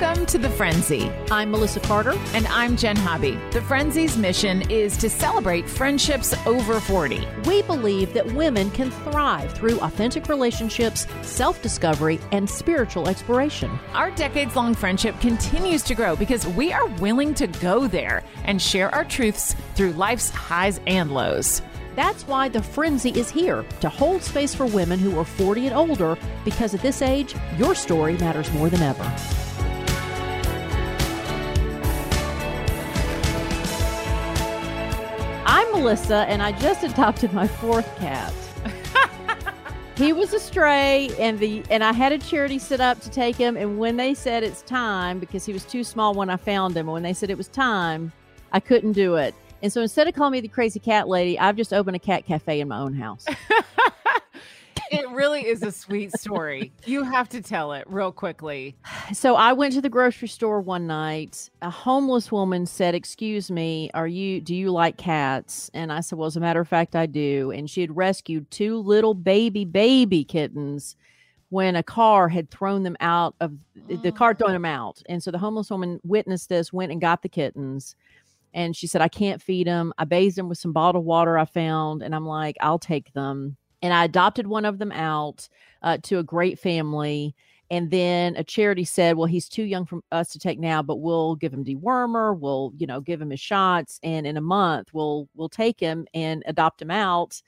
Welcome to The Friendzy. I'm Melissa Carter. And I'm Jenn Hobby. The Friendzy's mission is to celebrate friendships over 40. We believe that women can thrive through authentic relationships, self discovery, and spiritual exploration. Our decades long friendship continues to grow because we are willing to go there and share our truths through life's highs and lows. That's why the Friendzy is here to hold space for women who are 40 and older because at this age, your story matters more than ever. Melissa, and I just adopted my fourth cat. he was a stray, and the and I had a charity set up to take him. And when they said it's time, because he was too small when I found him, when they said it was time, I couldn't do it. And so instead of calling me the crazy cat lady, I've just opened a cat cafe in my own house. it really is a sweet story. You have to tell it real quickly. So I went to the grocery store one night. A homeless woman said, "Excuse me, are you do you like cats?" And I said, "Well, as a matter of fact, I do." And she had rescued two little baby baby kittens when a car had thrown them out of the car thrown oh. them out. And so the homeless woman witnessed this, went and got the kittens. And she said, I can't feed them. I bathed them with some bottled water I found. And I'm like, I'll take them and I adopted one of them out uh, to a great family. And then a charity said, "Well, he's too young for us to take now, but we'll give him dewormer. We'll, you know, give him his shots, and in a month, we'll we'll take him and adopt him out."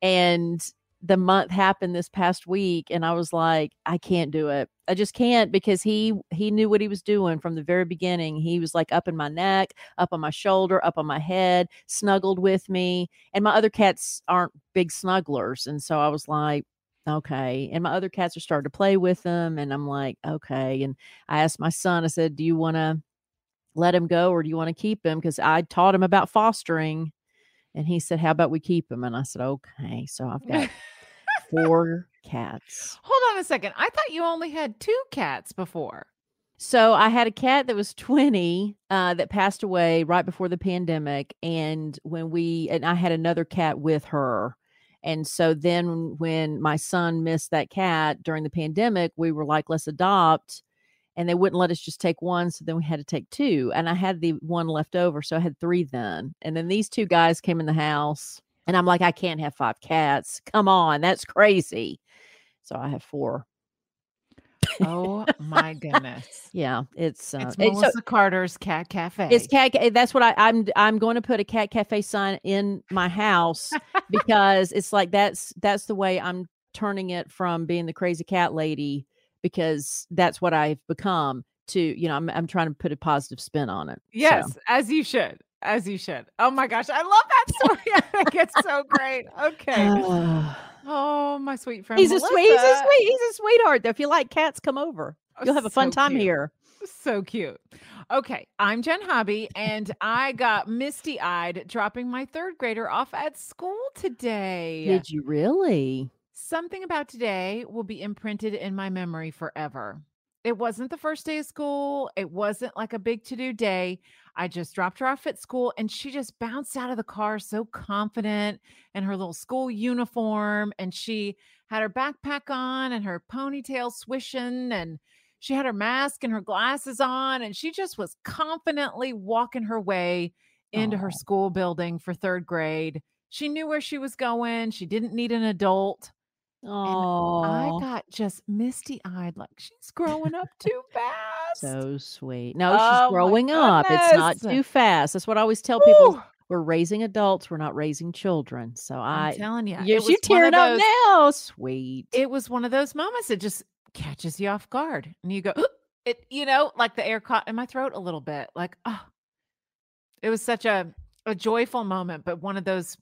And the month happened this past week and i was like i can't do it. I just can't because he he knew what he was doing from the very beginning. He was like up in my neck up on my shoulder up on my head snuggled with me and my other cats aren't big snugglers and so i was like okay. And my other cats are starting to play with them and i'm like okay. And i asked my son i said do you want to let him go or do you want to keep him? Because i taught him about fostering and he said, How about we keep him? And I said, Okay. So I've got four cats. Hold on a second. I thought you only had two cats before. So I had a cat that was 20 uh, that passed away right before the pandemic. And when we, and I had another cat with her. And so then when my son missed that cat during the pandemic, we were like, let's adopt. And they wouldn't let us just take one. So then we had to take two. And I had the one left over. So I had three then. And then these two guys came in the house and I'm like, I can't have five cats. Come on, that's crazy. So I have four. oh my goodness! Yeah, it's uh, it's Melissa it's, so, Carter's Cat Cafe. It's cat. That's what I, I'm. I'm going to put a cat cafe sign in my house because it's like that's that's the way I'm turning it from being the crazy cat lady because that's what I've become. To you know, I'm I'm trying to put a positive spin on it. Yes, so. as you should as you should. Oh my gosh, I love that story. It's so great. Okay. oh, my sweet friend. He's Melissa. a sweet, he's a sweet, he's a sweetheart. If you like cats, come over. Oh, You'll have a fun so time cute. here. So cute. Okay, I'm Jenn Hobby, and I got misty eyed dropping my third grader off at school today. Did you really? Something about today will be imprinted in my memory forever. It wasn't the first day of school. It wasn't like a big to do day. I just dropped her off at school and she just bounced out of the car so confident in her little school uniform. And she had her backpack on and her ponytail swishing and she had her mask and her glasses on. And she just was confidently walking her way into her school building for third grade. She knew where she was going. She didn't need an adult. Oh, I got just misty eyed, like she's growing up too fast. So sweet. No, oh she's growing up. It's not too fast. That's what I always tell people. We're raising adults. We're not raising children. So I'm I, telling you, you, you tearing up now. Sweet. It was one of those moments that just catches you off guard, and you go, it, you know, like the air caught in my throat a little bit. Like, oh, it was such a a joyful moment, but one of those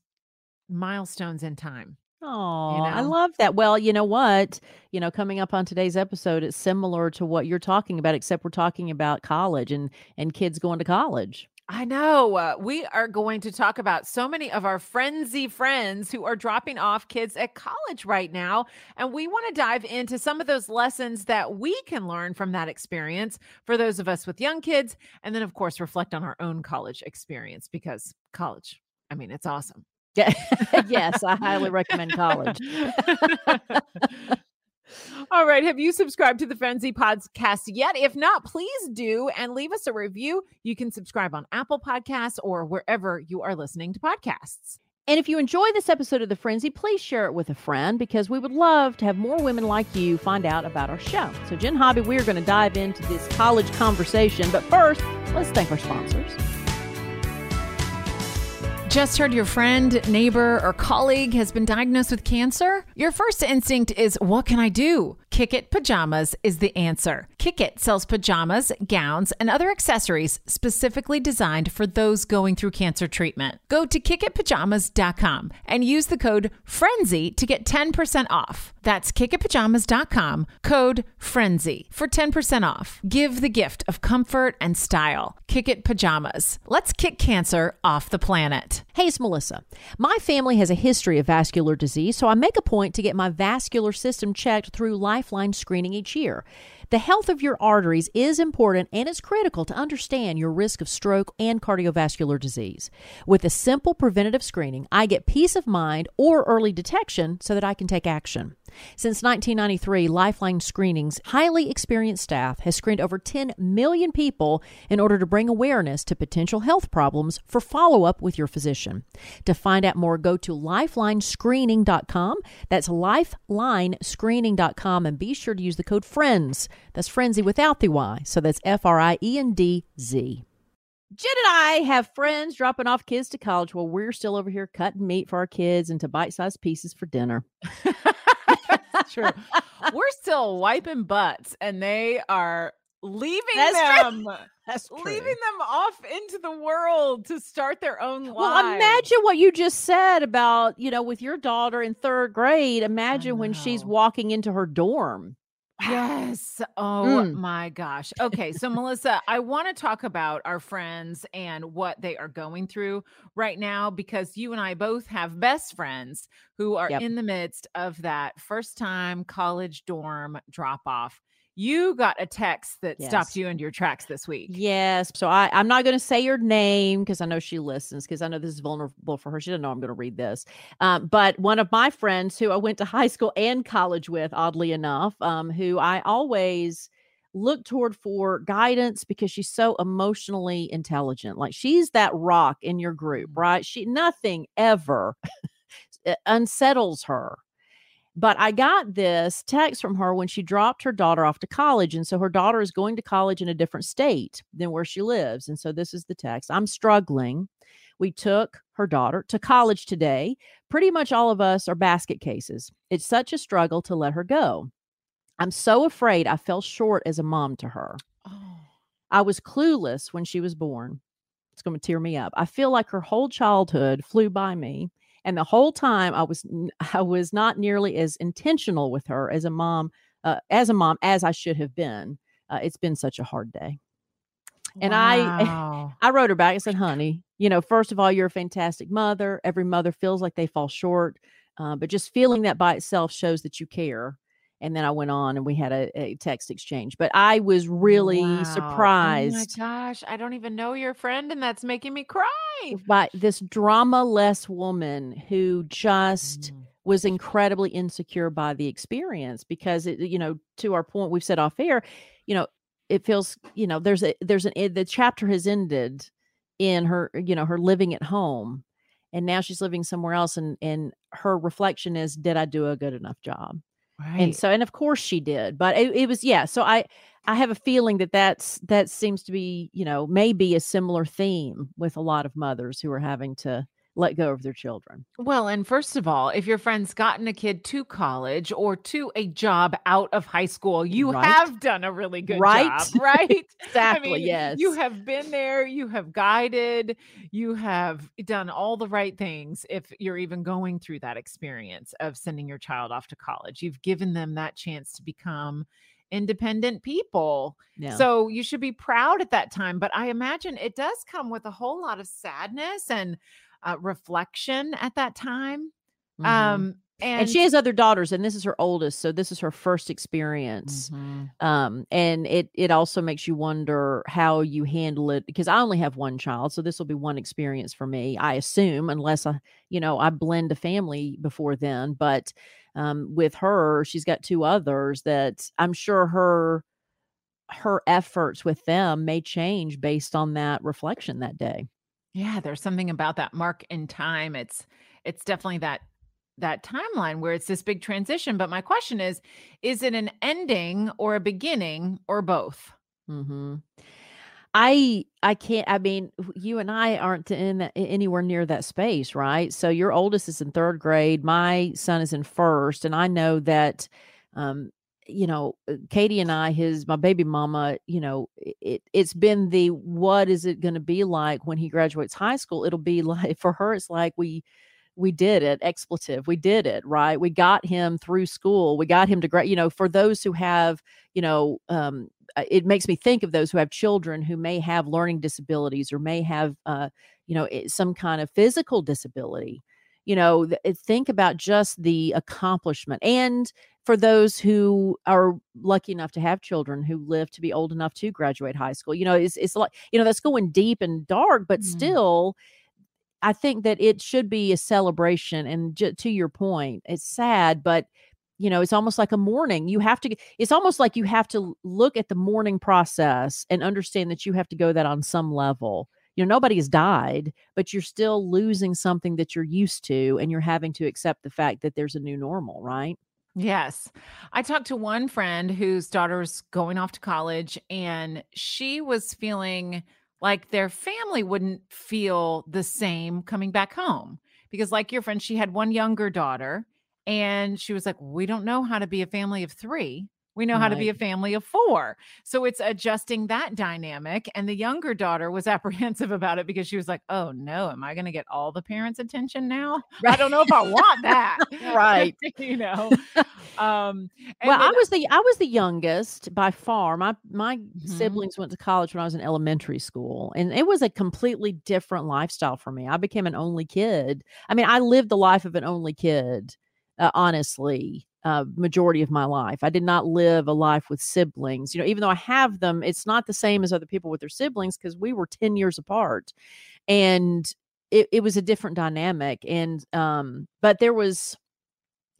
milestones in time. Oh, you know? I love that. Well, you know what? You know, coming up on today's episode, it's similar to what you're talking about, except we're talking about college and and kids going to college. I know. Uh, we are going to talk about so many of our Friendzy friends who are dropping off kids at college right now. And we want to dive into some of those lessons that we can learn from that experience for those of us with young kids. And then, of course, reflect on our own college experience because college, I mean, it's awesome. yes, I highly recommend college. All right. Have you subscribed to the Friendzy podcast yet? If not, please do and leave us a review. You can subscribe on Apple Podcasts or wherever you are listening to podcasts. And if you enjoy this episode of The Friendzy, please share it with a friend because we would love to have more women like you find out about our show. So, Jenn Hobby, we're going to dive into this college conversation. But first, let's thank our sponsors. Just heard your friend, neighbor, or colleague has been diagnosed with cancer? Your first instinct is, What can I do? Kick It Pajamas is the answer. Kick It sells pajamas, gowns, and other accessories specifically designed for those going through cancer treatment. Go to kickitpajamas.com and use the code FRIENDZY to get 10% off. That's kickitpajamas.com, code FRIENDZY for 10% off. Give the gift of comfort and style. Kick It Pajamas. Let's kick cancer off the planet. Hey, it's Melissa. My family has a history of vascular disease, so I make a point to get my vascular system checked through Lifeline screening each year. The health of your arteries is important and it's critical to understand your risk of stroke and cardiovascular disease. With a simple preventative screening, I get peace of mind or early detection so that I can take action. Since 1993, Lifeline Screening's highly experienced staff has screened over 10 million people in order to bring awareness to potential health problems for follow up with your physician. To find out more, go to lifelinescreening.com. That's lifelinescreening.com and be sure to use the code FRIENDZ. That's Friendzy without the Y. So that's F R I E N D Z. Jenn and I have friends dropping off kids to college while we're still over here cutting meat for our kids into bite sized pieces for dinner. That's true. We're still wiping butts and they are leaving That's them. true. That's true. Leaving them off into the world to start their own lives. Well, imagine what you just said about, you know, with your daughter in third grade. Imagine when she's walking into her dorm. Yes. Oh Mm. my gosh. Okay. So, Melissa, I want to talk about our friends and what they are going through right now because you and I both have best friends who are Yep. in the midst of that first time college dorm drop off. You got a text that stopped you in your tracks this week. Yes. So I, I'm not going to say your name because I know she listens because I know this is vulnerable for her. She doesn't know I'm going to read this. Um, but one of my friends who I went to high school and college with, oddly enough, um, who I always look toward for guidance because she's so emotionally intelligent. Like she's that rock in your group, Mhm. right? She nothing ever uh, unsettles her. But I got this text from her when she dropped her daughter off to college. And so her daughter is going to college in a different state than where she lives. And so this is the text I'm struggling. We took her daughter to college today. Pretty much all of us are basket cases. It's such a struggle to let her go. I'm so afraid I fell short as a mom to her. Oh. I was clueless when she was born. It's going to tear me up. I feel like her whole childhood flew by me, and the whole time I was I was not nearly as intentional with her as a mom, uh, as a mom as I should have been. Uh, it's been such a hard day. And I- Wow. I wrote her back. I said, "Honey, you know, first of all, you're a fantastic mother. Every mother feels like they fall short, uh, but just feeling that by itself shows that you care." And then I went on, and we had a, a text exchange. But I was really Wow. surprised Oh my gosh. I don't even know your friend, and that's making me cry. by this drama-less woman who just Mm. was incredibly insecure by the experience because it you know to our point we've said off air you know it feels you know there's a there's an the chapter has ended in her you know her living at home and now she's living somewhere else and and her reflection is did i do a good enough job Right. and so and of course she did but it, it was yeah so i i have a feeling that that's that seems to be you know maybe a similar theme with a lot of mothers who are having to let go of their children Well, and first of all, if your friend's gotten a kid to college or to a job out of high school, you Right. have done a really good Right. job, right? exactly I mean, yes You have been there, you have guided, you have done all the right things if you're even going through that experience of sending your child off to college. You've given them that chance to become independent people. yeah. So you should be proud at that time. But I imagine it does come with a whole lot of sadness and uh, reflection at that time. Mhm. Um, and, and she has other daughters, and this is her oldest, so this is her first experience. Mhm. um and it it also makes you wonder how you handle it because i only have one child so this will be one experience for me i assume unless i you know i blend a family before then but um with her she's got two others that i'm sure her her efforts with them may change based on that reflection that day Yeah, there's something about that mark in time. It's it's definitely that that timeline where it's this big transition. But my question is, is it an ending or a beginning or both? hmm I I can't. I mean, you and I aren't in that, anywhere near that space, right? So your oldest is in third grade. My son is in first, and I know that, um, you know, uh, Katie and I, his my baby mama, you know, it it's been the what is it going to be like when he graduates high school? It'll be like for her, it's like we we did it expletive we did it right we got him through school we got him to grad you know for those who have you know um uh, it makes me think of those who have children who may have learning disabilities or may have uh you know some kind of physical disability you know th- uh, think about just the accomplishment and for those who are lucky enough to have children who live to be old enough to graduate high school you know it's it's like you know that's going deep and dark but Mm. still I think that it should be a celebration. And j- to your point, it's sad, but you know, it's almost like a mourning. You have to, it's almost like you have to look at the mourning process and understand that you have to go that on some level. You know, nobody has died, but you're still losing something that you're used to, and you're having to accept the fact that there's a new normal, right? Yes. I talked to one friend whose daughter's going off to college, and she was feeling like their family wouldn't feel the same coming back home. Because, like your friend, she had one younger daughter, and she was like, We don't know how to be a family of three. We know how to be a family of four. So it's adjusting that dynamic. And the younger daughter was apprehensive about it because she was like, Oh no, am I going to get all the parents' attention now? I don't know if I want that. Right. you know. Um well, I was the I was the youngest by far. My my Mhm. siblings went to college when I was in elementary school, and it was a completely different lifestyle for me. I became an only kid. I mean, I lived the life of an only kid, uh, honestly. Uh, majority of my life, I did not live a life with siblings. You know, even though I have them, it's not the same as other people with their siblings because we were ten years apart, and it, it was a different dynamic. And um, but there was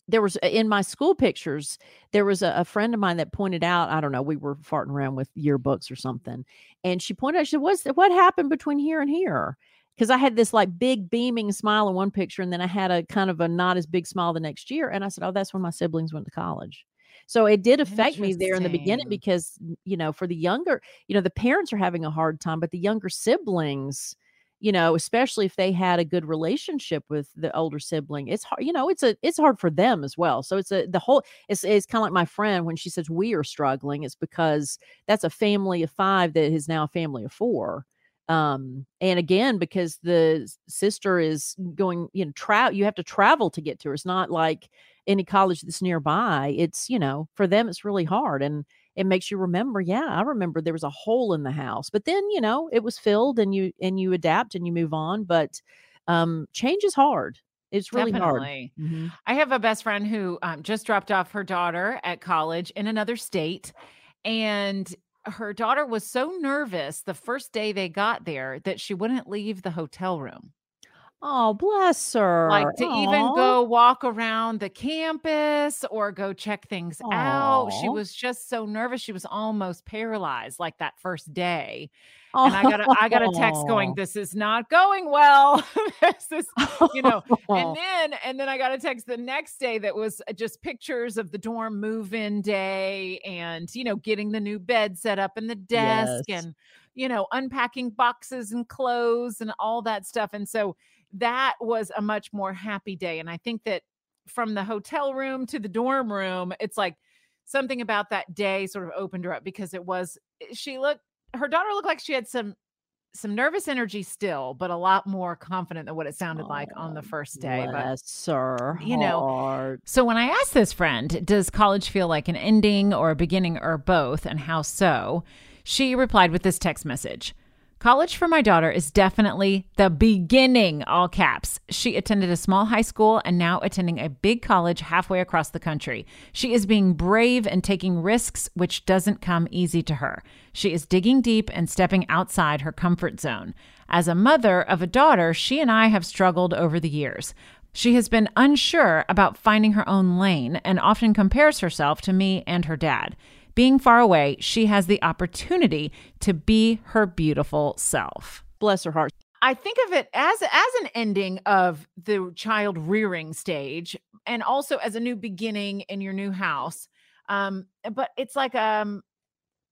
there was in my school pictures there was a, a friend of mine that pointed out i don't know we were farting around with yearbooks or something and she pointed out she said what's what happened between here and here because i had this like big beaming smile in one picture and then i had a kind of a not as big smile the next year and i said oh that's when my siblings went to college. So it did affect me there in the beginning because you know for the younger you know the parents are having a hard time but the younger siblings you know especially if they had a good relationship with the older sibling it's hard you know it's a it's hard for them as well. So it's a the whole it's, it's kind of like my friend when she says we are struggling it's because that's a family of five that is now a family of four um and again because the sister is going you know travel you have to travel to get to her it's not like any college that's nearby it's you know for them it's really hard and it makes you remember yeah i remember there was a hole in the house but then you know it was filled and you and you adapt and you move on but um change is hard it's really Definitely. hard Mhm. I have a best friend who um, just dropped off her daughter at college in another state. And her daughter was so nervous the first day they got there that she wouldn't leave the hotel room. Oh bless her Like to even go walk around the campus or go check things out. She was just so nervous. She was almost paralyzed like that first day. And I got a, I got a text going, this is not going well. this is, you know, and then and then I got a text the next day that was uh, just pictures of the dorm move-in day and you know getting the new bed set up and the desk Yes. and you know unpacking boxes and clothes and all that stuff and so that was a much more happy day and I think that from the hotel room to the dorm room it's like something about that day sort of opened her up because it was eh, she looked her daughter looked like she had some some nervous energy still, but a lot more confident than what it sounded like on the Oh, first day. But sir, you know, heart. so when I asked this friend, does college feel like an ending or a beginning or both, and how so? She replied with this text message College for my daughter is definitely the beginning, all caps. She attended a small high school and now attending a big college halfway across the country. She is being brave and taking risks, which doesn't come easy to her. She is digging deep and stepping outside her comfort zone. As a mother of a daughter, she and I have struggled over the years. She has been unsure about finding her own lane and often compares herself to me and her dad. Being far away, she has the opportunity to be her beautiful self. Bless her heart. I think of it as as an ending of the child rearing stage and also as a new beginning in your new house. Um, but it's like um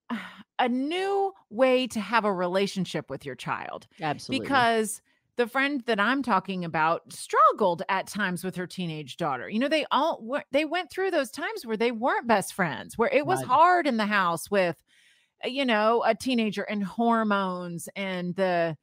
a new way to have a relationship with your child Absolutely. because the friend that I'm talking about struggled at times with her teenage daughter. You know, they all were, they went through those times where they weren't best friends, where it was Right. hard in the house with, uh, you know, a teenager and hormones and the,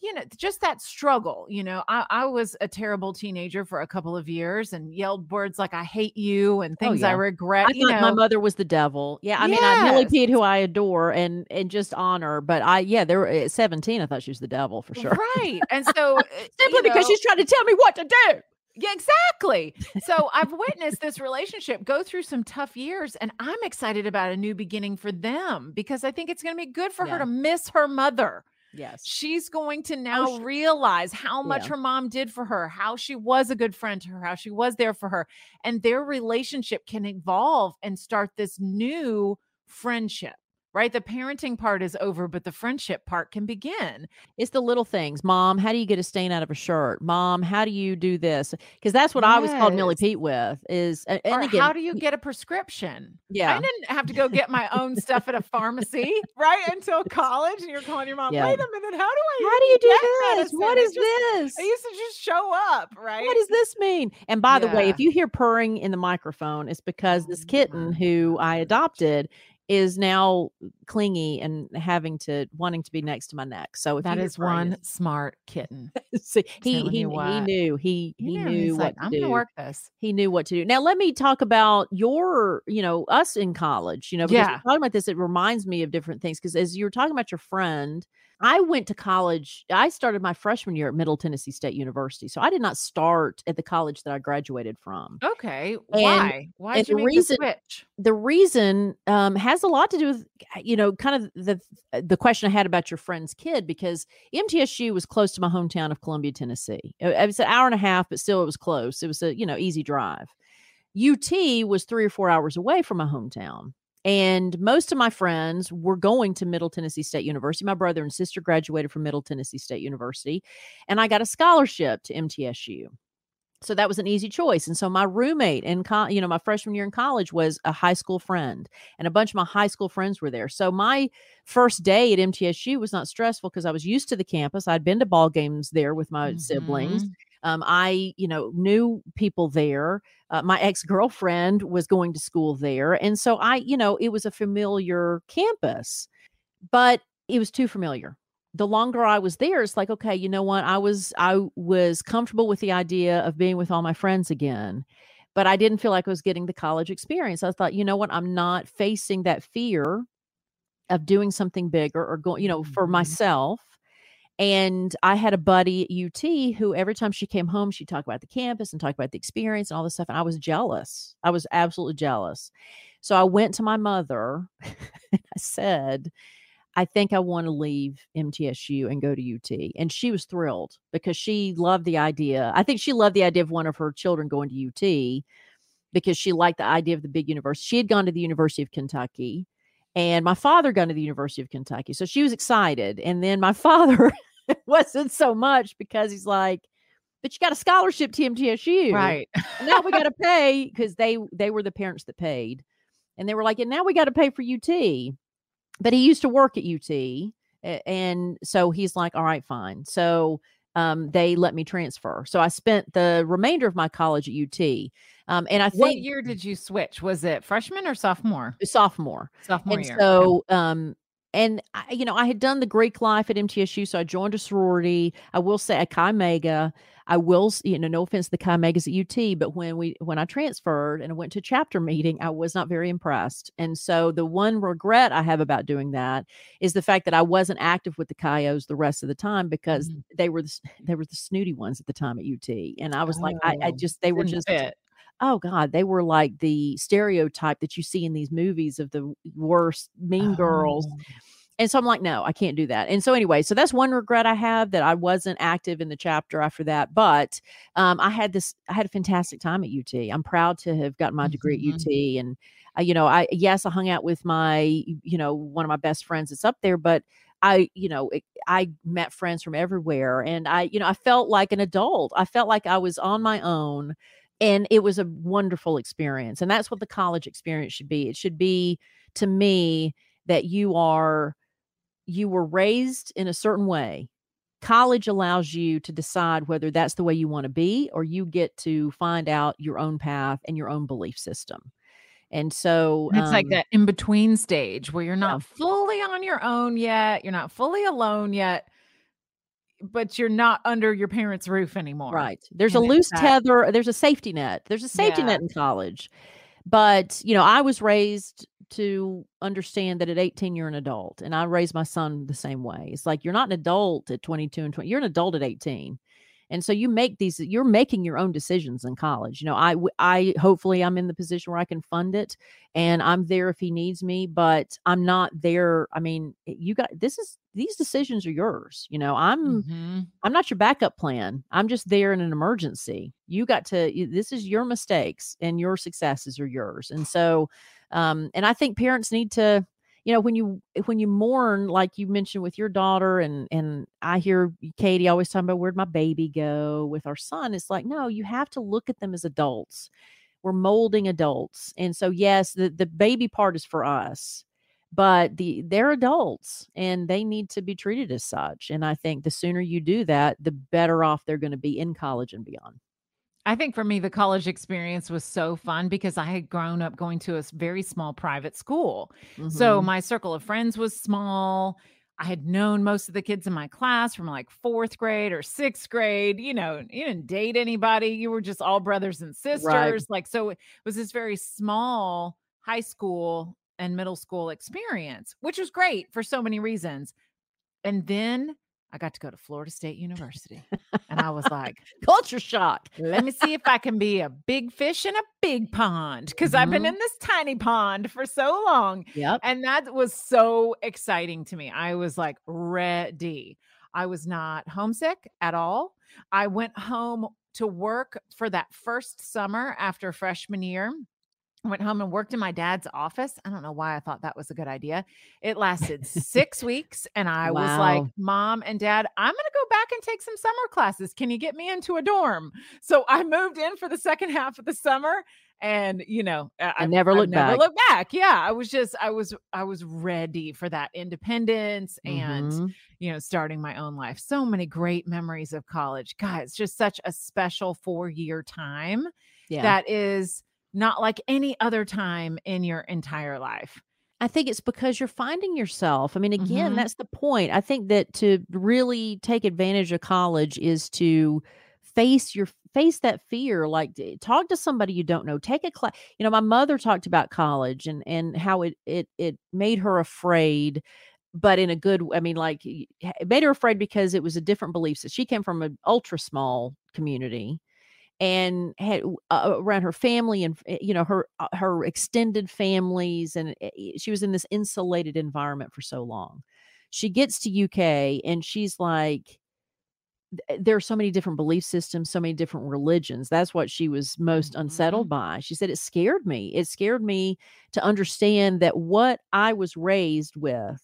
you know, just that struggle. You know, I, I was a terrible teenager for a couple of years and yelled words like "I hate you" and Oh, things I regret. I you thought know, my mother was the devil. Yeah, I mean, I Yes. Pete, who I adore and and just honor, but I yeah, there were at seventeen. I thought she was the devil for sure. right? And so uh, Simply because know- she's trying to tell me what to do. Yeah, exactly. So I've witnessed this relationship go through some tough years, and I'm excited about a new beginning for them because I think it's going to be good for Yeah. her to miss her mother. Yes. She's going to oh, now sure. realize how much Yeah. her mom did for her, how she was a good friend to her, how she was there for her, and their relationship can evolve and start this new friendship. Right? The parenting part is over, but the friendship part can begin. It's the little things. Mom, how do you get a stain out of a shirt? Mom, how do you do this? Because that's what I always called Millie Pete with is and or again, how do you get a prescription? yeah. I didn't have to go get my own stuff at a pharmacy, right? Until college. And you're calling your mom, Yeah. wait a minute, how do I How do you do this? medicine?" What is just- this? I used to just show up, right? What does this mean? And by the way, if you hear purring in the microphone, it's because this kitten who I adopted is now clingy and having to wanting to be next to my neck. So if that is one smart kitten. see, he he, he knew he he know, knew what like, to I'm do. gonna work this. He knew what to do. Now let me talk about your, you know, us in college. You know, because Yeah. talking about this, it reminds me of different things. Because as you were talking about your friend, I went to college. I started my freshman year at Middle Tennessee State University, so I did not start at the college that I graduated from. Okay. Why? Why did you the make reason- the switch? the reason um, has a lot to do with you know kind of the the question I had about your friend's kid because MTSU was close to my hometown of Columbia, Tennessee. It, it was an hour and a half, but still it was close. It was a you know easy drive. UT was three or four hours away from my hometown. And most of my friends were going to Middle Tennessee State University. My brother and sister graduated from Middle Tennessee State University, and I got a scholarship to MTSU so that was an easy choice and so my roommate in co- you know my freshman year in college was a high school friend and a bunch of my high school friends were there so my first day at mtsu was not stressful because i was used to the campus i'd been to ball games there with my siblings Mhm. Um, i you know knew people there uh, my ex-girlfriend was going to school there and so i you know it was a familiar campus but it was too familiar the longer I was there, it's like, okay, you know what? I was I was comfortable with the idea of being with all my friends again, but I didn't feel like I was getting the college experience. I thought, you know what? I'm not facing that fear of doing something bigger or going, you know, for Mhm. myself. And I had a buddy at UT who every time she came home, she'd talk about the campus and talk about the experience and all this stuff. And I was jealous. I was absolutely jealous. So I went to my mother and I said, I think I want to leave MTSU and go to UT. And she was thrilled because she loved the idea. I think she loved the idea of one of her children going to UT because she liked the idea of the big university. She had gone to the University of Kentucky and my father gone to the University of Kentucky. So she was excited. And then my father wasn't so much because he's like, but you got a scholarship to MTSU. Right. Now we got to pay because they they were the parents that paid. And they were like, and now we got to pay for UT. But he used to work at UT. And so he's like, all right, fine. So um, they let me transfer. So I spent the remainder of my college at UT. Um, and I What think year did you switch? Was it freshman or sophomore? sophomore. Sophomore and year. so um and I, you know, I had done the Greek life at MTSU, so I joined a sorority. I will say at Chi Omega. I will, you know, no offense to the Chi Omegas at UT, but when we when I transferred and I went to chapter meeting, I was not very impressed. And so the one regret I have about doing that is the fact that I wasn't active with the Chios the rest of the time because mm-hmm. they were the, they were the snooty ones at the time at UT, and I was oh, like, I, I, oh, just they were just. Fit oh god they were like the stereotype that you see in these movies of the worst mean girls oh. and so i'm like no i can't do that and so anyway so that's one regret i have that i wasn't active in the chapter after that but um, i had this i had a fantastic time at ut i'm proud to have gotten my degree mm-hmm. at ut and uh, you know i yes i hung out with my you know one of my best friends that's up there but I, you know, I met friends from everywhere and I, you know, I felt like an adult. I felt like I was on my own and it was a wonderful experience and that's what the college experience should be. It should be to me that you are you were raised in a certain way. College allows you to decide whether that's the way you want to be or you get to find out your own path and your own belief system. And so it's um, like that in between stage where you're not yeah. fully on your own yet you're not fully alone yet but you're not under your parents' roof anymore. Right. There's and a loose that, tether. There's a safety net. There's a safety yeah. net in college. But, you know, I was raised to understand that at 18 you're an adult and I raised my son the same way. It's like you're not an adult at 22 and 20. You're an adult at 18 and so you make these you're making your own decisions in college you know i i hopefully i'm in the position where i can fund it and i'm there if he needs me but i'm not there i mean you got this is these decisions are yours you know i'm mm-hmm. i'm not your backup plan i'm just there in an emergency you got to this is your mistakes and your successes are yours and so um and i think parents need to you know when you when you mourn like you mentioned with your daughter and and i hear katie always talking about where'd my baby go with our son it's like no you have to look at them as adults we're molding adults and so yes the the baby part is for us but the they're adults and they need to be treated as such and i think the sooner you do that the better off they're going to be in college and beyond I think for me, the college experience was so fun because I had grown up going to a very small private school. Mm-hmm. So my circle of friends was small. I had known most of the kids in my class from like fourth grade or sixth grade. You know, you didn't date anybody. You were just all brothers and sisters. Right. Like, so it was this very small high school and middle school experience, which was great for so many reasons. And then I got to go to Florida State University. and I was like, culture shock. Let me see if I can be a big fish in a big pond because mm-hmm. I've been mm-hmm. in this tiny pond for so long. Yep. And that was so exciting to me. I was like ready. I was not homesick at all. I went home to work for that first summer after freshman year went home and worked in my dad's office. I don't know why I thought that was a good idea. It lasted six weeks. And I wow. was like, Mom and Dad, I'm going to go back and take some summer classes. Can you get me into a dorm? So I moved in for the second half of the summer. And you know, I, I never looked back. Never looked back. Yeah, I was just, I was, I was ready for that independence and mm-hmm. you know, starting my own life. So many great memories of college. God, it's just such a special four year time yeah. that is not like any other time in your entire life. I think it's because you're finding yourself. I mean, again, mm-hmm. that's the point. I think that to really take advantage of college is to face your face that fear like talk to somebody you don't know take a class you know my mother talked about college and and how it it it made her afraid but in a good i mean like it made her afraid because it was a different belief so she came from an ultra small community and had uh, around her family and eh, you know her uh, her extended families and eh, she was in this insulated environment for so long. She gets to UK and she's like eh, there are so many different belief systems so many different religions. That's what she was most mm-hmm. unsettled by. She said it scared me. It scared me to understand that what i was raised with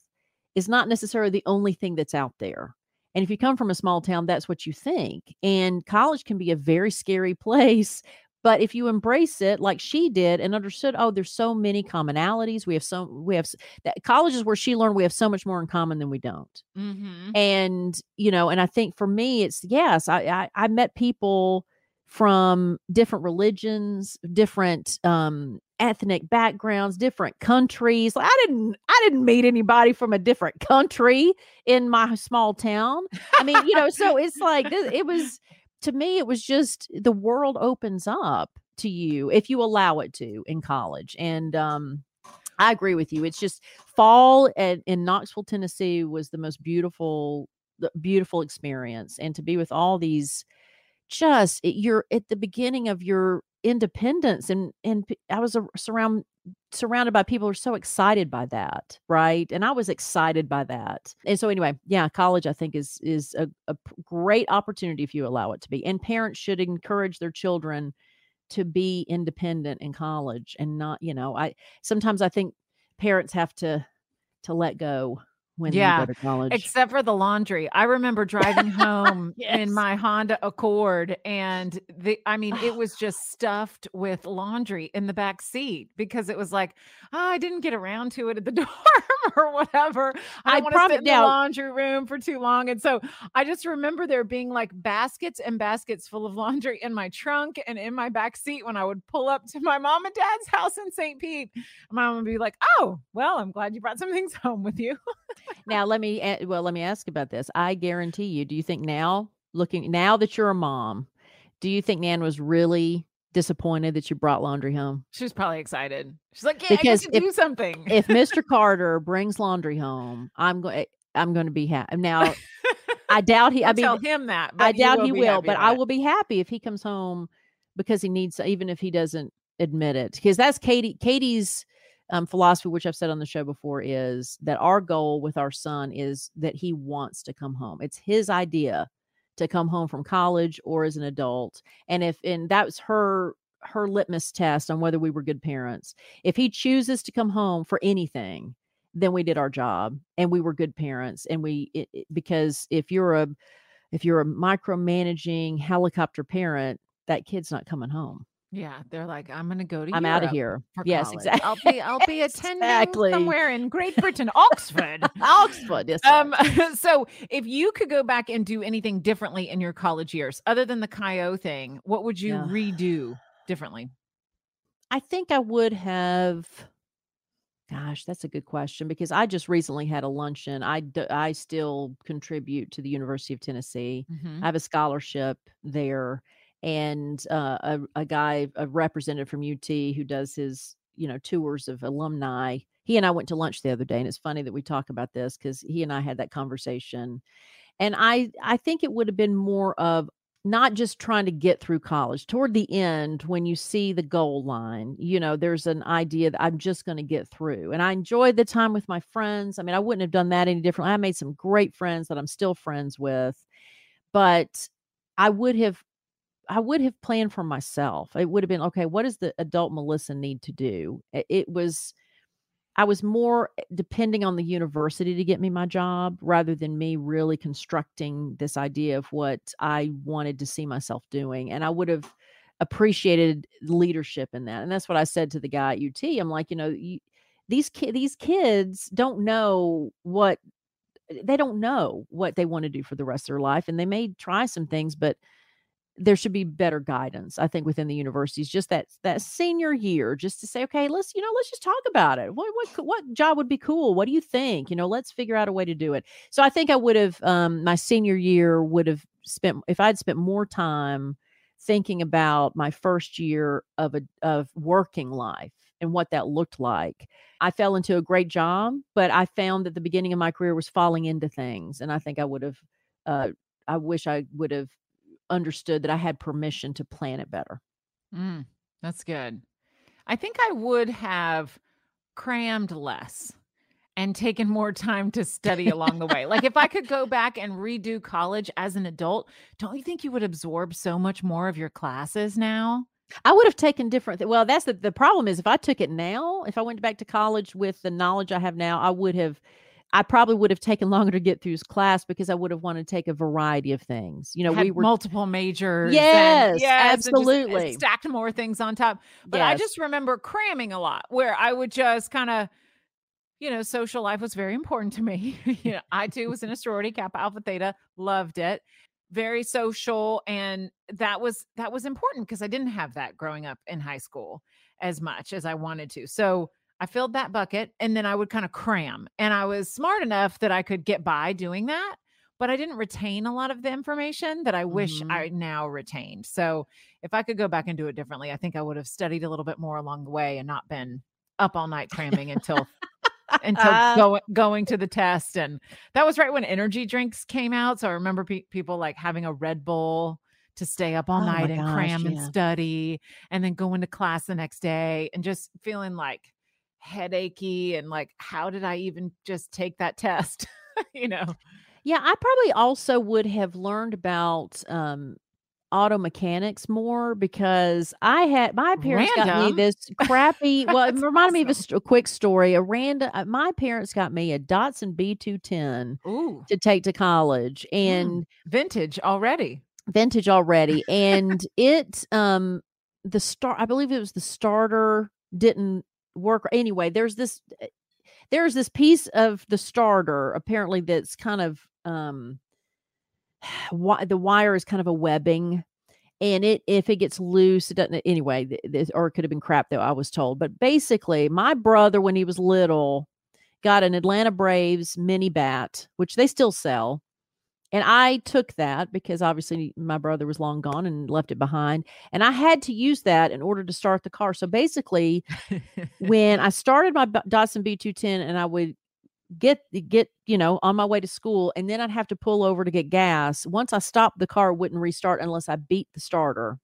is not necessarily the only thing that's out there and if you come from a small town, that's what you think. And college can be a very scary place. But if you embrace it like she did and understood, oh, there's so many commonalities. We have so we have that college is where she learned we have so much more in common than we don't. Mm-hmm. And you know, and I think for me, it's yes, I, I I met people from different religions, different um ethnic backgrounds, different countries. I didn't I didn't meet anybody from a different country in my small town. I mean, you know, so it's like it was to me it was just the world opens up to you if you allow it to in college. And um I agree with you. It's just fall at, in Knoxville, Tennessee was the most beautiful beautiful experience and to be with all these just you're at the beginning of your independence and and I was surround surrounded by people who are so excited by that right? And i was excited by that. And so anyway yeah college i think is is a, a great opportunity if you allow it to be and parents should encourage their children to be independent in college and not you know i sometimes i think parents have to to let go when yeah, you go to college. Except for the laundry. I remember driving home yes. in my Honda Accord and the I mean it was just stuffed with laundry in the back seat because it was like, oh, I didn't get around to it at the dorm or whatever. I don't want to sit in the laundry room for too long. And so I just remember there being like baskets and baskets full of laundry in my trunk and in my back seat when I would pull up to my mom and dad's house in St. Pete. My mom would be like, Oh, well, I'm glad you brought some things home with you now let me well let me ask about this. I guarantee you. Do you think now, looking now that you're a mom, do you think Nan was really disappointed that you brought laundry home? She was probably excited. She's like, "Yeah, because I get to if, do something." if Mr. Carter brings laundry home, I'm going. Eh, I'm going to be happy. Now, I doubt he. I mean, tell him that. I doubt will he will, but I will be happy if he comes home because he needs, even if he doesn't admit it, because that's Katie. Katie's um, philosophy, which I've said on the show before, is that our goal with our son is that he wants to come home. It's his idea to come home from college or as an adult. And if and that was her her litmus test on whether we were good parents. If he chooses to come home for anything, then we did our job and we were good parents. And we it, it, because if you're a if you're a micromanaging helicopter parent, that kid's not coming home. Yeah, they're like, I'm gonna go to I'm out of here. Yes, college. exactly. I'll be I'll be attending exactly. somewhere in Great Britain, Oxford. Oxford, yes. Um, so if you could go back and do anything differently in your college years, other than the Chi-O thing, what would you yeah. redo differently? I think I would have Gosh, that's a good question because I just recently had a luncheon. I I still contribute to the University of Tennessee. Mm-hmm. I have a scholarship there and uh, a, a guy, a representative from UT who does his, you know, tours of alumni. He and I went to lunch the other day, and it's funny that we talk about this because he and I had that conversation. And I, I think it would have been more of not just trying to get through college. Toward the end, when you see the goal line, you know, there's an idea that I'm just going to get through. And I enjoyed the time with my friends. I mean, I wouldn't have done that any differently. I made some great friends that I'm still friends with, but I would have I would have planned for myself. It would have been okay. What does the adult Melissa need to do? It was, I was more eh, depending on the university to get me my job rather than me really constructing this idea of what I wanted to see myself doing. And I would have appreciated leadership in that. And that's what I said to the guy at UT. I'm like, you know, you, these ki- these kids don't know what they don't know what they want to do for the rest of their life, and they may try some things, but there should be better guidance i think within the universities just that that senior year just to say okay let's you know let's just talk about it. What what what job would be cool? What do you think? You know let's figure out a way to do it. So i think i would have um my senior year would have spent if i'd spent more time thinking about my first year of a of working life and what that looked like. I fell into a great job, but I found that the beginning of my career was falling into things and I think I would have uh I wish I would have understood that I had permission to plan it better. Mm, that's good. I think I would have crammed less and taken more time to study along the way. Like if I could go back and redo college as an adult, don't you think you would absorb so much more of your classes now? I would have taken different. Th- well, that's the the problem is if I took it now, if I went back to college with the knowledge I have now, I would have I probably would have taken longer to get through his class because I would have wanted to take a variety of things. You know, Had we were multiple majors. Yes, and, yes uh, absolutely. And stacked more things on top. But yes. I just remember cramming a lot where I would just kind of, you know, social life was very important to me. you know, I too was in a sorority, Kappa Alpha Theta, loved it. very social and that was that was important because I didn't have that growing up in high school as much as I wanted to. So I filled that bucket and then I would kind of cram. And I was smart enough that I could get by doing that, but I didn't retain a lot of the information that I wish Mhm. I now retained. So if I could go back and do it differently, I think I would have studied a little bit more along the way and not been up all night cramming until until go, going to the test and that was right when energy drinks came out so i remember pe- people like having a red bull to stay up all Oh night and gosh, cram and study and then go into class the next day and just feeling like headachy and like how did i even just take that test you know Yeah, I probably also would have learned about um auto mechanics more because I had my parents got me this crappy. Well, it reminded me of a, st- a quick story. A random. uh, My parents got me a Datsun B210 ooh to take to college, and vintage already vintage already and it um the start i believe it was the starter didn't work anyway there's this eh, there's this piece of the starter apparently that's kind of um wi- the wire is kind of a webbing and it if it gets loose it doesn't anyway this, or it could have been crap though i was told but basically my brother when he was little got an atlanta braves mini bat which they still sell and I took that because obviously my brother was long gone and left it behind. And I had to use that in order to start the car. So basically, when I started my B- Datsun B210 and I would get get you know on my way to school and then I'd have to pull over to get gas. Once I stopped the car wouldn't restart unless I beat the starter.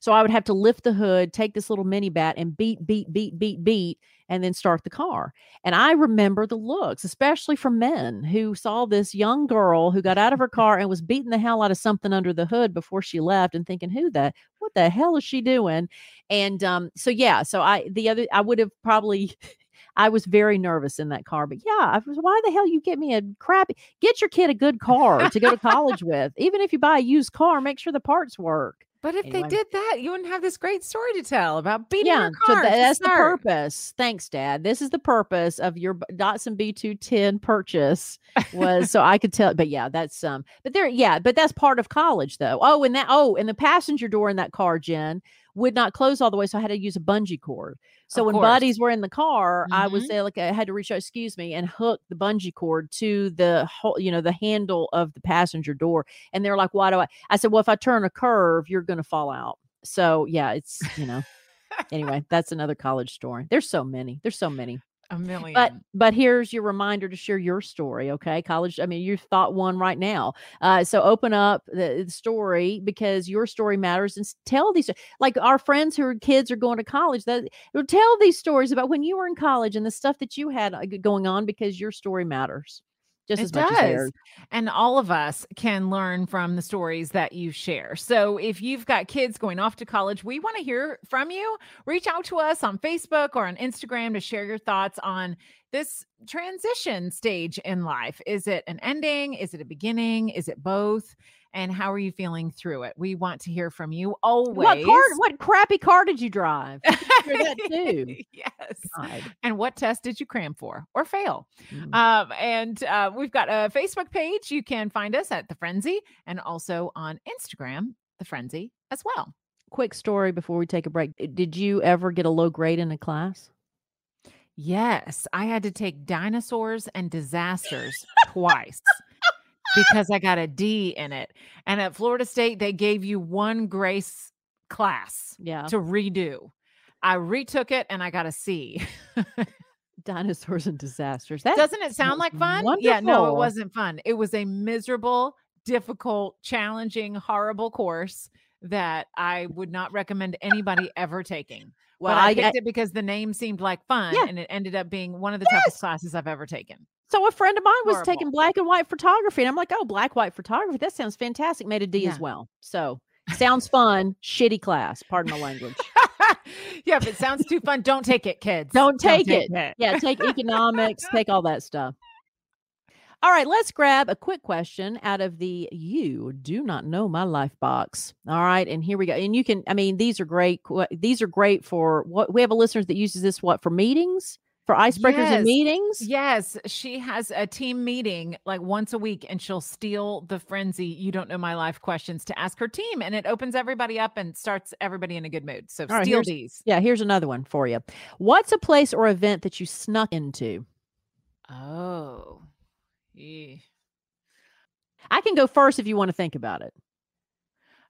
So I would have to lift the hood, take this little mini bat and beat beat beat beat beat and then start the car. And I remember the looks, especially from men who saw this young girl who got out of her car and was beating the hell out of something under the hood before she left and thinking, who the what the hell is she doing? And um, so yeah, so I the other I would have probably I was very nervous in that car, but yeah, I was why the hell you get me a crappy get your kid a good car to go to college with. Even if you buy a used car, make sure the parts work. But if Anyway. they did that you wouldn't have this great story to tell about beating yeah, your car tha- to that's the purpose. Thanks, Dad. This is the purpose of your Datsun B210 purchase was so I could tell. But yeah, that's um. But there, yeah, but that's part of college, though. Oh, and that oh, and the passenger door in that car, Jenn, would not close all the way, so I had to use a bungee cord. So Of when course. buddies were in the car, I was mm-hmm. say like I had to reach out, excuse me, and hook the bungee cord to the whole, you know, the handle of the passenger door. And they're like, "Why do I?" I said, "Well, if I turn a curve, you're going to fall out." So yeah, it's you know anyway, that's another college story. There's so many. There's so many. A million But but here's your reminder to share your story, okay? College, I mean, you've thought one right now. Uh, so open up the, the story because your story matters and tell these like our friends who are kids are going to college that tell these stories about when you were in college and the stuff that you had uh, going on because your story matters just it as much does. as theirs. And all of us can learn from the stories that you share. So if you've got kids going off to college, we want to hear from you. Reach out to us on Facebook or on Instagram to share your thoughts on this transition stage in life. Is it an ending? Is it a beginning? Is it both? And how are you feeling through it? We want to hear from you always. What car? What crappy car did you drive? We should hear that too. yes. God. And what test did you cram for or fail? Mm. Um, and uh, we've got a Facebook page. You can find us at The Friendzy and also on Instagram, The Friendzy as well. Quick story before we take a break. Did you ever get a low grade in a class? Yes, I had to take dinosaurs and disasters twice because I got a D in it. And at Florida State, they gave you one grace class Yeah. to redo. I retook it and I got a C. Dinosaurs and disasters. That Doesn't it sound like fun? wonderful. Yeah, no, it wasn't fun. It was a miserable, difficult, challenging, horrible course that I would not recommend anybody ever taking. Well, I, I, picked I- it because the name seemed like fun Yeah. and it ended up being one of the toughest classes I've ever taken. so a friend of mine was Horrible. taking black and white photography, and I'm like, oh, black white photography. That sounds fantastic. Made a D as well. So sounds fun. Shitty class. Pardon my language. yeah, if it sounds too fun, don't take it, kids. Don't take it. it. Yeah, take economics, take all that stuff. All right, let's grab a quick question out of the You Do Not Know My Life box. All right, and here we go. And you can, I mean, these are great. These are great for what we have a listener that uses this what for meetings, for icebreakers Yes. and meetings. Yes, she has a team meeting like once a week and she'll steal the Friendzy you don't know my life questions to ask her team and it opens everybody up and starts everybody in a good mood. So steal these. Yeah, here's another one for you. What's a place or event that you snuck into? Oh. Yeah. I can go first if you want to think about it.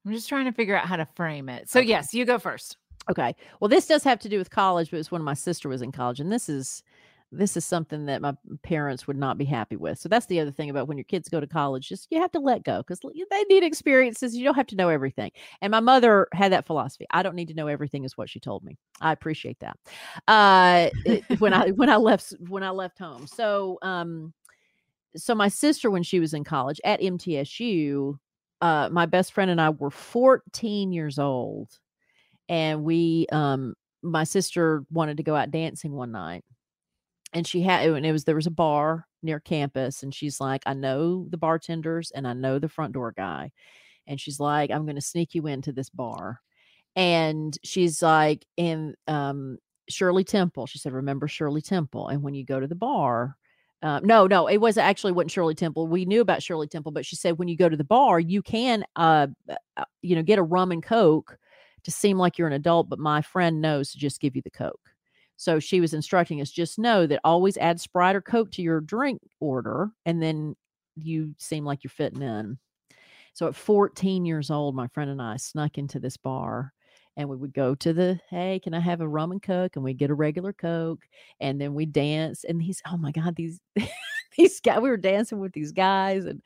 I'm just trying to figure out how to frame it. So Okay. yes, you go first. Okay. Well, this does have to do with college, but it's when my sister was in college, and this is this is something that my parents would not be happy with. So that's the other thing about when your kids go to college, just you have to let go because they need experiences. You don't have to know everything. And my mother had that philosophy. I don't need to know everything, is what she told me. I appreciate that. Uh, it- when I when I left when I left home. So um, so my sister when she was in college at MTSU, uh, my best friend and I were 14 years old and we um my sister wanted to go out dancing one night and she had and it was there was a bar near campus and she's like i know the bartenders and i know the front door guy and she's like i'm going to sneak you into this bar and she's like in um shirley temple she said remember shirley temple and when you go to the bar um, no, no, it was actually wasn't Shirley Temple. We knew about Shirley Temple, but she said when you go to the bar, you can, uh, uh, you know, get a rum and coke to seem like you're an adult, but my friend knows to just give you the Coke. So she was instructing us just know that always add Sprite or Coke to your drink order, and then you seem like you're fitting in. So at 14 years old, my friend and I snuck into this bar and we would go to the, hey, can I have a rum and Coke? And we'd get a regular Coke and then we dance. And he's, oh my God, these, these guys, we were dancing with these guys and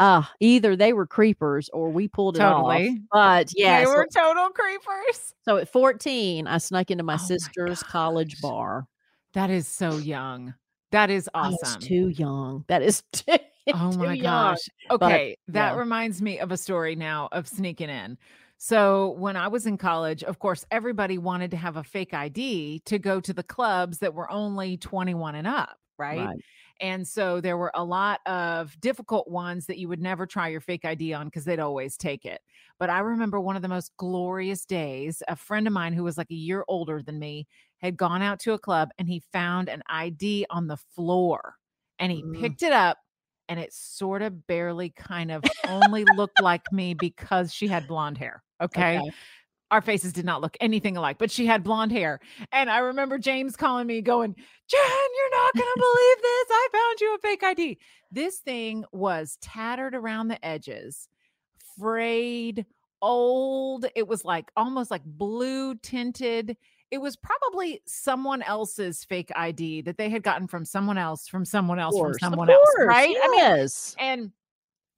uh either they were creepers or we pulled it off. Totally. But yeah, they so- were total creepers. so at 14, I snuck into my Oh my sister's college bar. That is so young. That is I was awesome. too young. That is too, Oh my young. gosh. Okay. that yeah. reminds me of a story now of sneaking in. So, when I was in college, of course, everybody wanted to have a fake ID to go to the clubs that were only 21 and up, right? Right. And so there were a lot of difficult ones that you would never try your fake ID on because they'd always take it. But I remember one of the most glorious days. A friend of mine who was like a year older than me had gone out to a club and he found an ID on the floor and he Mm. picked it up and it sort of barely kind of only looked like me because she had blonde hair. Okay? Okay. Our faces did not look anything alike, but she had blonde hair. And I remember James calling me, going, Jenn, you're not going to believe this. I found you a fake ID. This thing was tattered around the edges, frayed, old. It was like almost like blue tinted. It was probably someone else's fake ID that they had gotten from someone else, from someone else, Of from course, someone else, course, right? I mean, Yes. and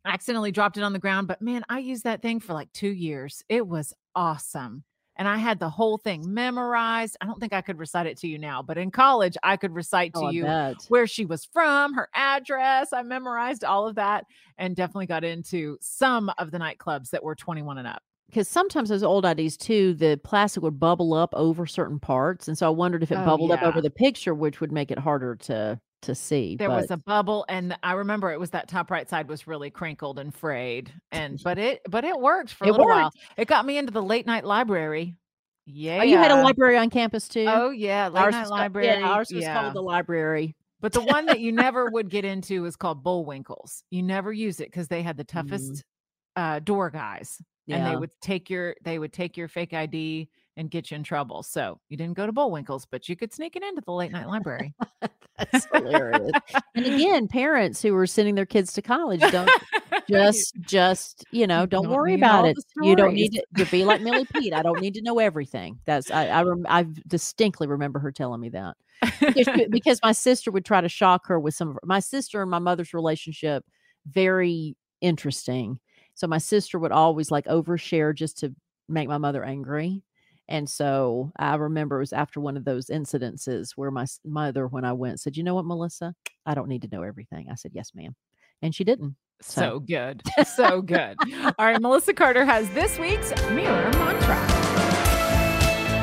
I accidentally dropped it on the ground. But man, I used that thing for like two years. It was awesome. And I had the whole thing memorized. I don't think I could recite it to you now, but in college, I could recite to Oh, you bet. where she was from, her address. I memorized all of that and definitely got into some of the nightclubs that were 21 and up. Because sometimes those old IDs too, the plastic would bubble up over certain parts, and so I wondered if it Oh, bubbled up over the picture, which would make it harder to to see. There was a bubble, and I remember it was that top right side was really crinkled and frayed. And but it but it worked for a It little while. It got me into the late night library. Yeah. Oh, you had a library on campus too. Oh yeah, late ours night was called- library. Yeah, ours was yeah. called the library. But the one that you never would get into is called Bullwinkles. You never use it because they had the toughest uh, door guys, and they would take your they would take your fake ID and get you in trouble. So you didn't go to Bullwinkles, but you could sneak it into the late night library. that's hilarious. and again, parents who are sending their kids to college don't just just you know don't, don't worry about it. You don't need to, to be like Millie Pete. I don't need to know everything. That's I I, rem, I distinctly remember her telling me that. because, because my sister would try to shock her with some of her, my sister and my mother's relationship very interesting so my sister would always like overshare just to make my mother angry and so i remember it was after one of those incidences where my mother when i went said you know what melissa i don't need to know everything i said yes ma'am and she didn't So- so good. So good. All right, Melissa Carter has this week's mirror mantra.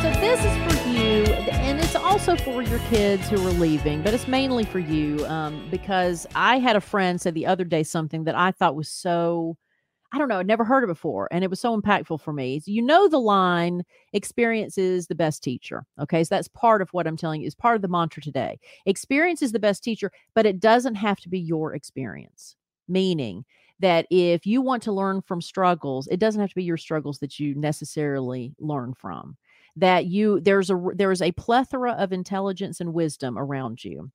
So this is for you, and it's also for your kids who are leaving, but it's mainly for you um, because I had a friend say the other day something that I thought was so. I don't know, I'd never heard it before. And it was so impactful for me. You know the line, experience is the best teacher. Okay. So that's part of what I'm telling you, is part of the mantra today. Experience is the best teacher, but it doesn't have to be your experience. Meaning that if you want to learn from struggles, it doesn't have to be your struggles that you necessarily learn from. That you there's a there's a plethora of intelligence and wisdom around you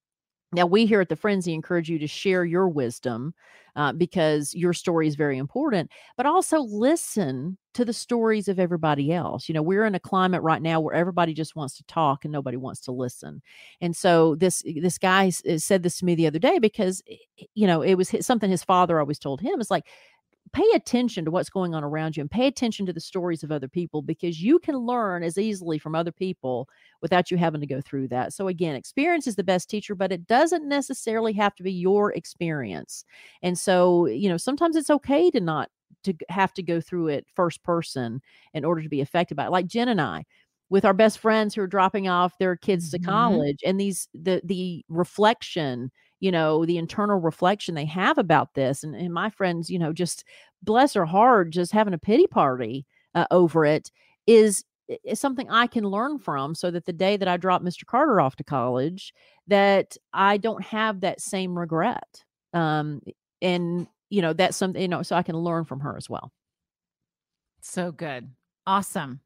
now, we here at the Friendzy encourage you to share your wisdom uh, because your story is very important, but also listen to the stories of everybody else. You know, we're in a climate right now where everybody just wants to talk and nobody wants to listen. And so this eh, this guy eh, said this to me the other day because eh, you know it was something his father always told him. It's like pay attention to what's going on around you and pay attention to the stories of other people because you can learn as easily from other people without you having to go through that. So, again, experience is the best teacher, but it doesn't necessarily have to be your experience. And so, you know, sometimes it's okay to not to have to go through it first person in order to be affected by it. Like Jenn and I, with our best friends who are dropping off their kids to mm-hmm. college and these the the reflection you know the internal reflection they have about this and, and my friends you know just bless her heart just having a pity party uh, over it is is something I can learn from so that the day that I drop Mr. Carter off to college that I don't have that same regret um and you know that's something you know so I can learn from her as well. So good. Awesome.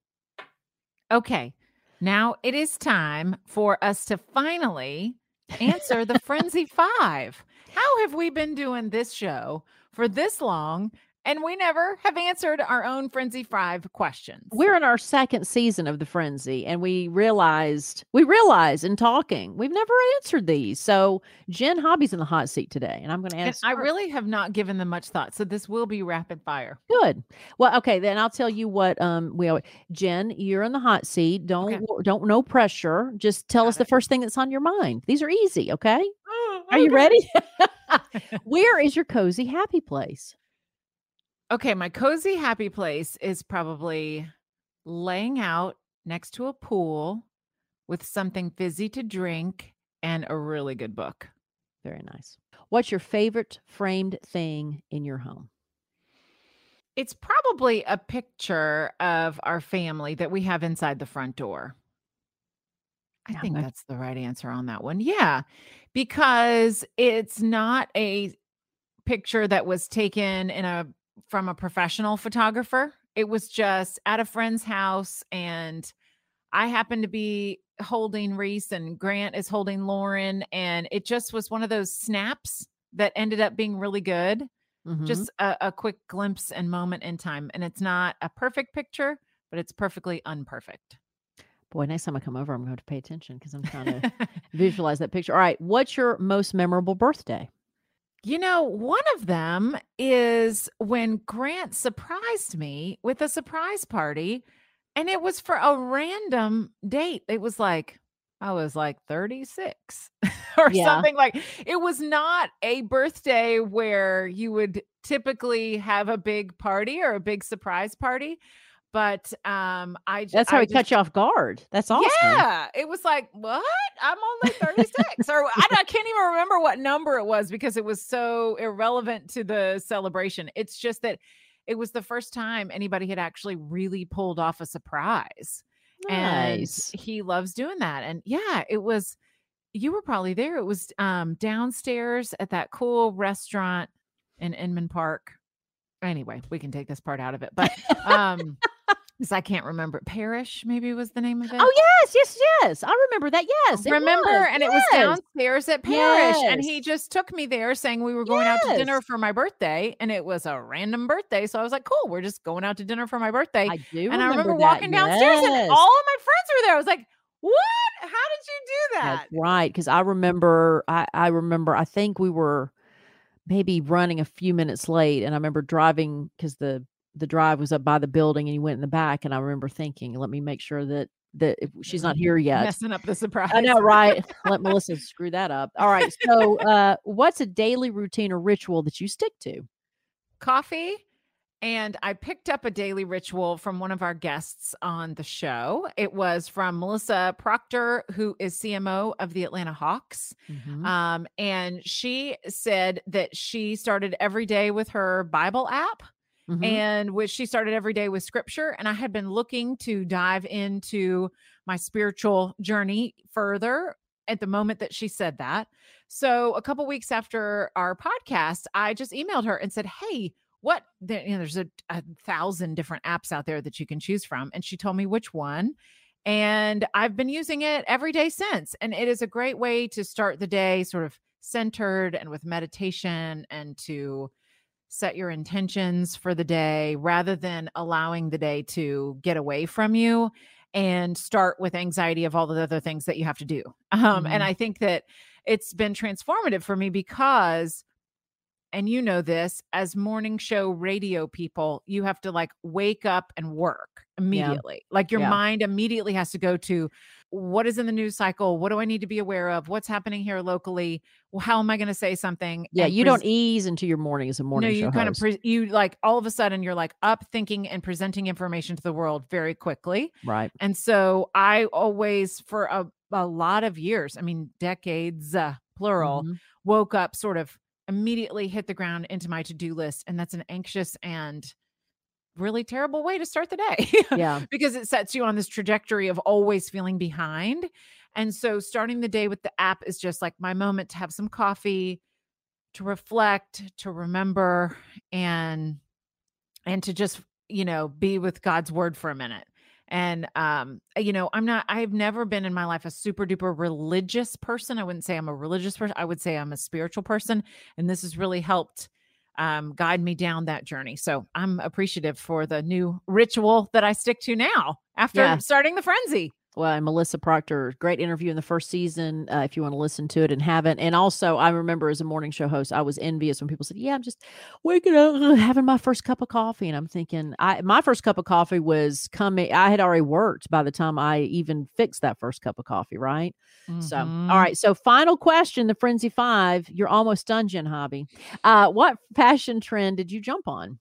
Okay. Now it is time for us to finally answer the Friendzy Five. How have we been doing this show for this long and we never have answered our own Friendzy Five questions. We're in our second season of the Friendzy, and we realized we realized in talking we've never answered these. So Jenn Hobby's in the hot seat today, and I'm going to ask. I really have not given them much thought, so this will be rapid fire. Good. Well, okay, then I'll tell you what. Um, we always, Jenn, you're in the hot seat. Don't okay. don't no pressure. Just tell Got us it. the first thing that's on your mind. These are easy. Okay. Oh, okay. Are you ready? Where is your cozy happy place? Okay, my cozy happy place is probably laying out next to a pool with something fizzy to drink and a really good book. Very nice. What's your favorite framed thing in your home? It's probably a picture of our family that we have inside the front door. I yeah, think that's the right answer on that one. Yeah, because it's not a picture that was taken in a from a professional photographer. It was just at a friend's house, and I happened to be holding Reese, and Grant is holding Lauren, and it just was one of those snaps that ended up being really good. Mm-hmm. Just a, a quick glimpse and moment in time. And it's not a perfect picture, but it's perfectly unperfect. Boy, next time I come over, I'm going to pay attention because I'm trying to visualize that picture. All right. What's your most memorable birthday? You know, one of them is when Grant surprised me with a surprise party, and it was for a random date. It was like, I was like 36 or yeah. something like it was not a birthday where you would typically have a big party or a big surprise party. But um, I just, that's how I he cut you off guard. That's awesome. Yeah, it was like what? I'm only 36, or I, I can't even remember what number it was because it was so irrelevant to the celebration. It's just that it was the first time anybody had actually really pulled off a surprise. Nice. And he loves doing that. And yeah, it was you were probably there. It was um downstairs at that cool restaurant in Inman Park. Anyway, we can take this part out of it. But um because I can't remember. Parish maybe was the name of oh, it. Oh yes, yes, yes. I remember that. Yes, remember, and yes. it was downstairs at Parish, yes. and he just took me there, saying we were going yes. out to dinner for my birthday, and it was a random birthday. So I was like, "Cool, we're just going out to dinner for my birthday." I do, and I remember that. walking downstairs, and all of my friends were there. I was like, "What? How did you do that?" That's right, because I remember. I I remember. I think we were maybe running a few minutes late, and I remember driving because the the drive was up by the building and he went in the back and I remember thinking, let me make sure that that she's not here yet. Messing up the surprise. I know, right? Let Melissa screw that up. All right. So uh what's a daily routine or ritual that you stick to? Coffee. And I picked up a daily ritual from one of our guests on the show. It was from Melissa Proctor, who is CMO of the Atlanta Hawks. Mm-hmm. Um, and she said that she started every day with her Bible app Mhm. and which she started every day with scripture. And I had been looking to dive into my spiritual journey further at the moment that she said that. So a couple weeks after our podcast, I just emailed her and said, Hey, what you know, there's a, a thousand different apps out there that you can choose from. And she told me which one. And I've been using it every day since. And it is a great way to start the day sort of centered and with meditation and to set your intentions for the day rather than allowing the day to get away from you and start with anxiety of all the other things that you have to do. Um, And Mhm. I think that it's been transformative for me because and you know this as morning show radio people you have to like wake up and work immediately like your Yeah. mind immediately has to go to what is in the news cycle what do i need to be aware of what's happening here locally well, how am i going to say something Yeah, you pres- don't ease into your morning as a morning no show you kind host. of pre- you like all of a sudden you're like up thinking and presenting information to the world very quickly right. and so I always, for a, a lot of years, I mean, decades, uh, plural, Mhm. woke up sort of immediately hit the ground into my to do list. And that's an anxious and really terrible way to start the day Yeah. because it sets you on this trajectory of always feeling behind. And so starting the day with the app is just like my moment to have some coffee, to reflect, to remember, and and to just, you know, be with God's word for a minute. And um, you know, I'm not I've never been in my life a super duper religious person. I wouldn't say I'm a religious person. I would say I'm a spiritual person. And this has really helped um, guide me down that journey. So I'm appreciative for the new ritual that I stick to now after Yeah. starting the Friendzy. Well, and Melissa Proctor, great interview in the first season. Uh, if you want to listen to it and haven't, and also I remember as a morning show host, I was envious when people said, "Yeah, I'm just waking up, uh, having my first cup of coffee," and I'm thinking, I my first cup of coffee was coming. I had already worked by the time I even fixed that first cup of coffee, right? So, Mhm. all right. So, final question: the Friendzy Five. You're almost done, Jenn Hobby. Uh, what fashion trend did you jump on?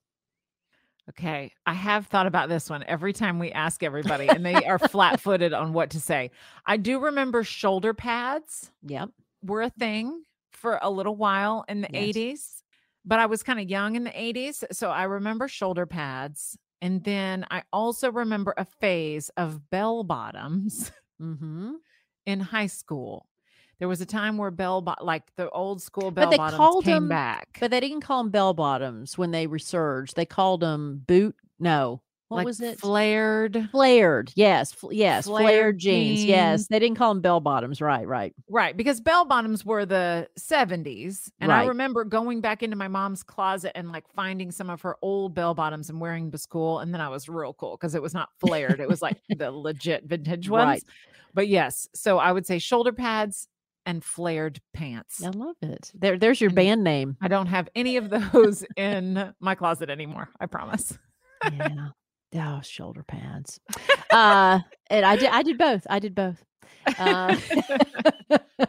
Okay. I have thought about this one every time we ask everybody, and they are flat footed on what to say. I do remember shoulder pads Yep. were a thing for a little while in the Yes. 80s, but I was kind of young in the 80s. So I remember shoulder pads. And then I also remember a phase of bell bottoms Mm-hmm. in high school. There was a time where bell, bo- like the old school bell But they bottoms called came them- back. But they didn't call them bell bottoms when they resurged. They called them boot. No, what like was it? Flared. flared. Yes, fl- yes, flared, Flared jeans. jeans. Yes, they didn't call them bell bottoms. Right, right. Right, because bell bottoms were the 70s. And I remember going back into my mom's closet and like finding some of her old bell bottoms and wearing them to school. And then I was real cool because it was not flared, it was like the legit vintage ones. Right. But yes, so I would say shoulder pads and flared pants. I love it. There, there's your And- band name. I don't have any of those in my closet anymore. I promise. Yeah. Oh, shoulder pads. Uh, and I did. I did both. I did both. Uh,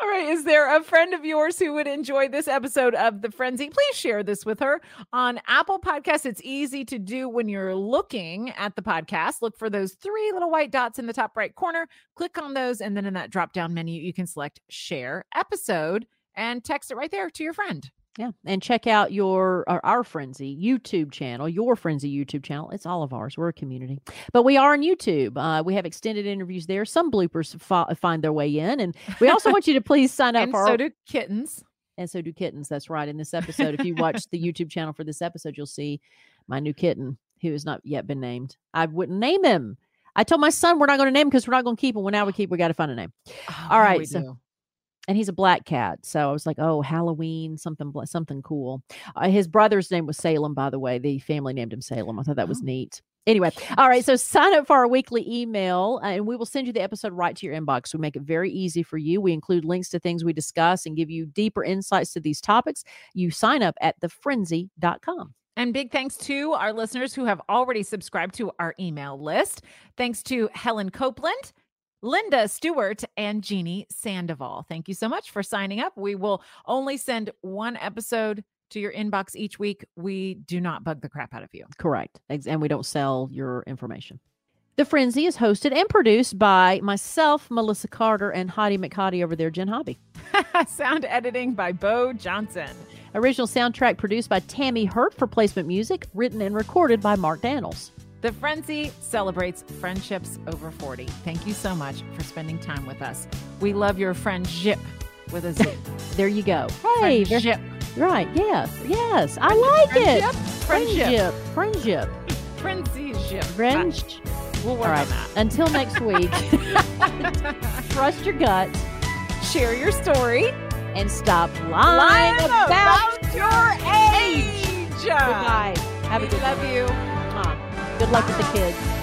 All right. Is there a friend of yours who would enjoy this episode of The Friendzy? Please share this with her on Apple Podcasts. It's easy to do when you're looking at the podcast. Look for those three little white dots in the top right corner. Click on those. And then in that drop down menu, you can select share episode and text it right there to your friend. Yeah, and check out your our, Friendzy YouTube channel, your Friendzy YouTube channel. It's all of ours. We're a community, but we are on YouTube. Uh, we have extended interviews there. Some bloopers fo- find their way in, and we also want you to please sign up And for so our, do kittens. and so do kittens. That's right. In this episode, if you watch the YouTube channel for this episode, you'll see my new kitten who has not yet been named. I wouldn't name him. I told my son we're not going to name him because we're not going to keep him. Well, now we keep. We got to find a name. Oh, All right, so- do. And he's a black cat. So I was like, oh, Halloween, something, something cool. Uh, his brother's name was Salem, by the way. The family named him Salem. I thought that was Oh. neat. Anyway, all right. So sign up for our weekly email, uh, and we will send you the episode right to your inbox. We make it very easy for you. We include links to things we discuss and give you deeper insights to these topics. You sign up at thefriendzy.com. And big thanks to our listeners who have already subscribed to our email list. Thanks to Helen Copeland, Linda Stewart, and Jeannie Sandoval. Thank you so much for signing up. We will only send one episode to your inbox each week. We do not bug the crap out of you. Correct. And we don't sell your information. The Friendzy is hosted and produced by myself, Melissa Carter, and Heidi McHottie over there, Jenn Hobby. Sound editing by Bo Johnson. Original soundtrack produced by Tammy Hurt for placement music, written and recorded by Mark Daniels. The Friendzy celebrates friendships over 40. Thank you so much for spending time with us. We love your friendship with a Z. there you go. Hey, friendship. Right. Yeah. Yes. I like friendship? it. Friendship. Friendship. Friendship. Friendship. We'll work All right. on that. Until next week, trust your gut Share your story. and stop lying, Lying about, about your age. Good night. Have a good love you. Mwah. Good luck with the kids.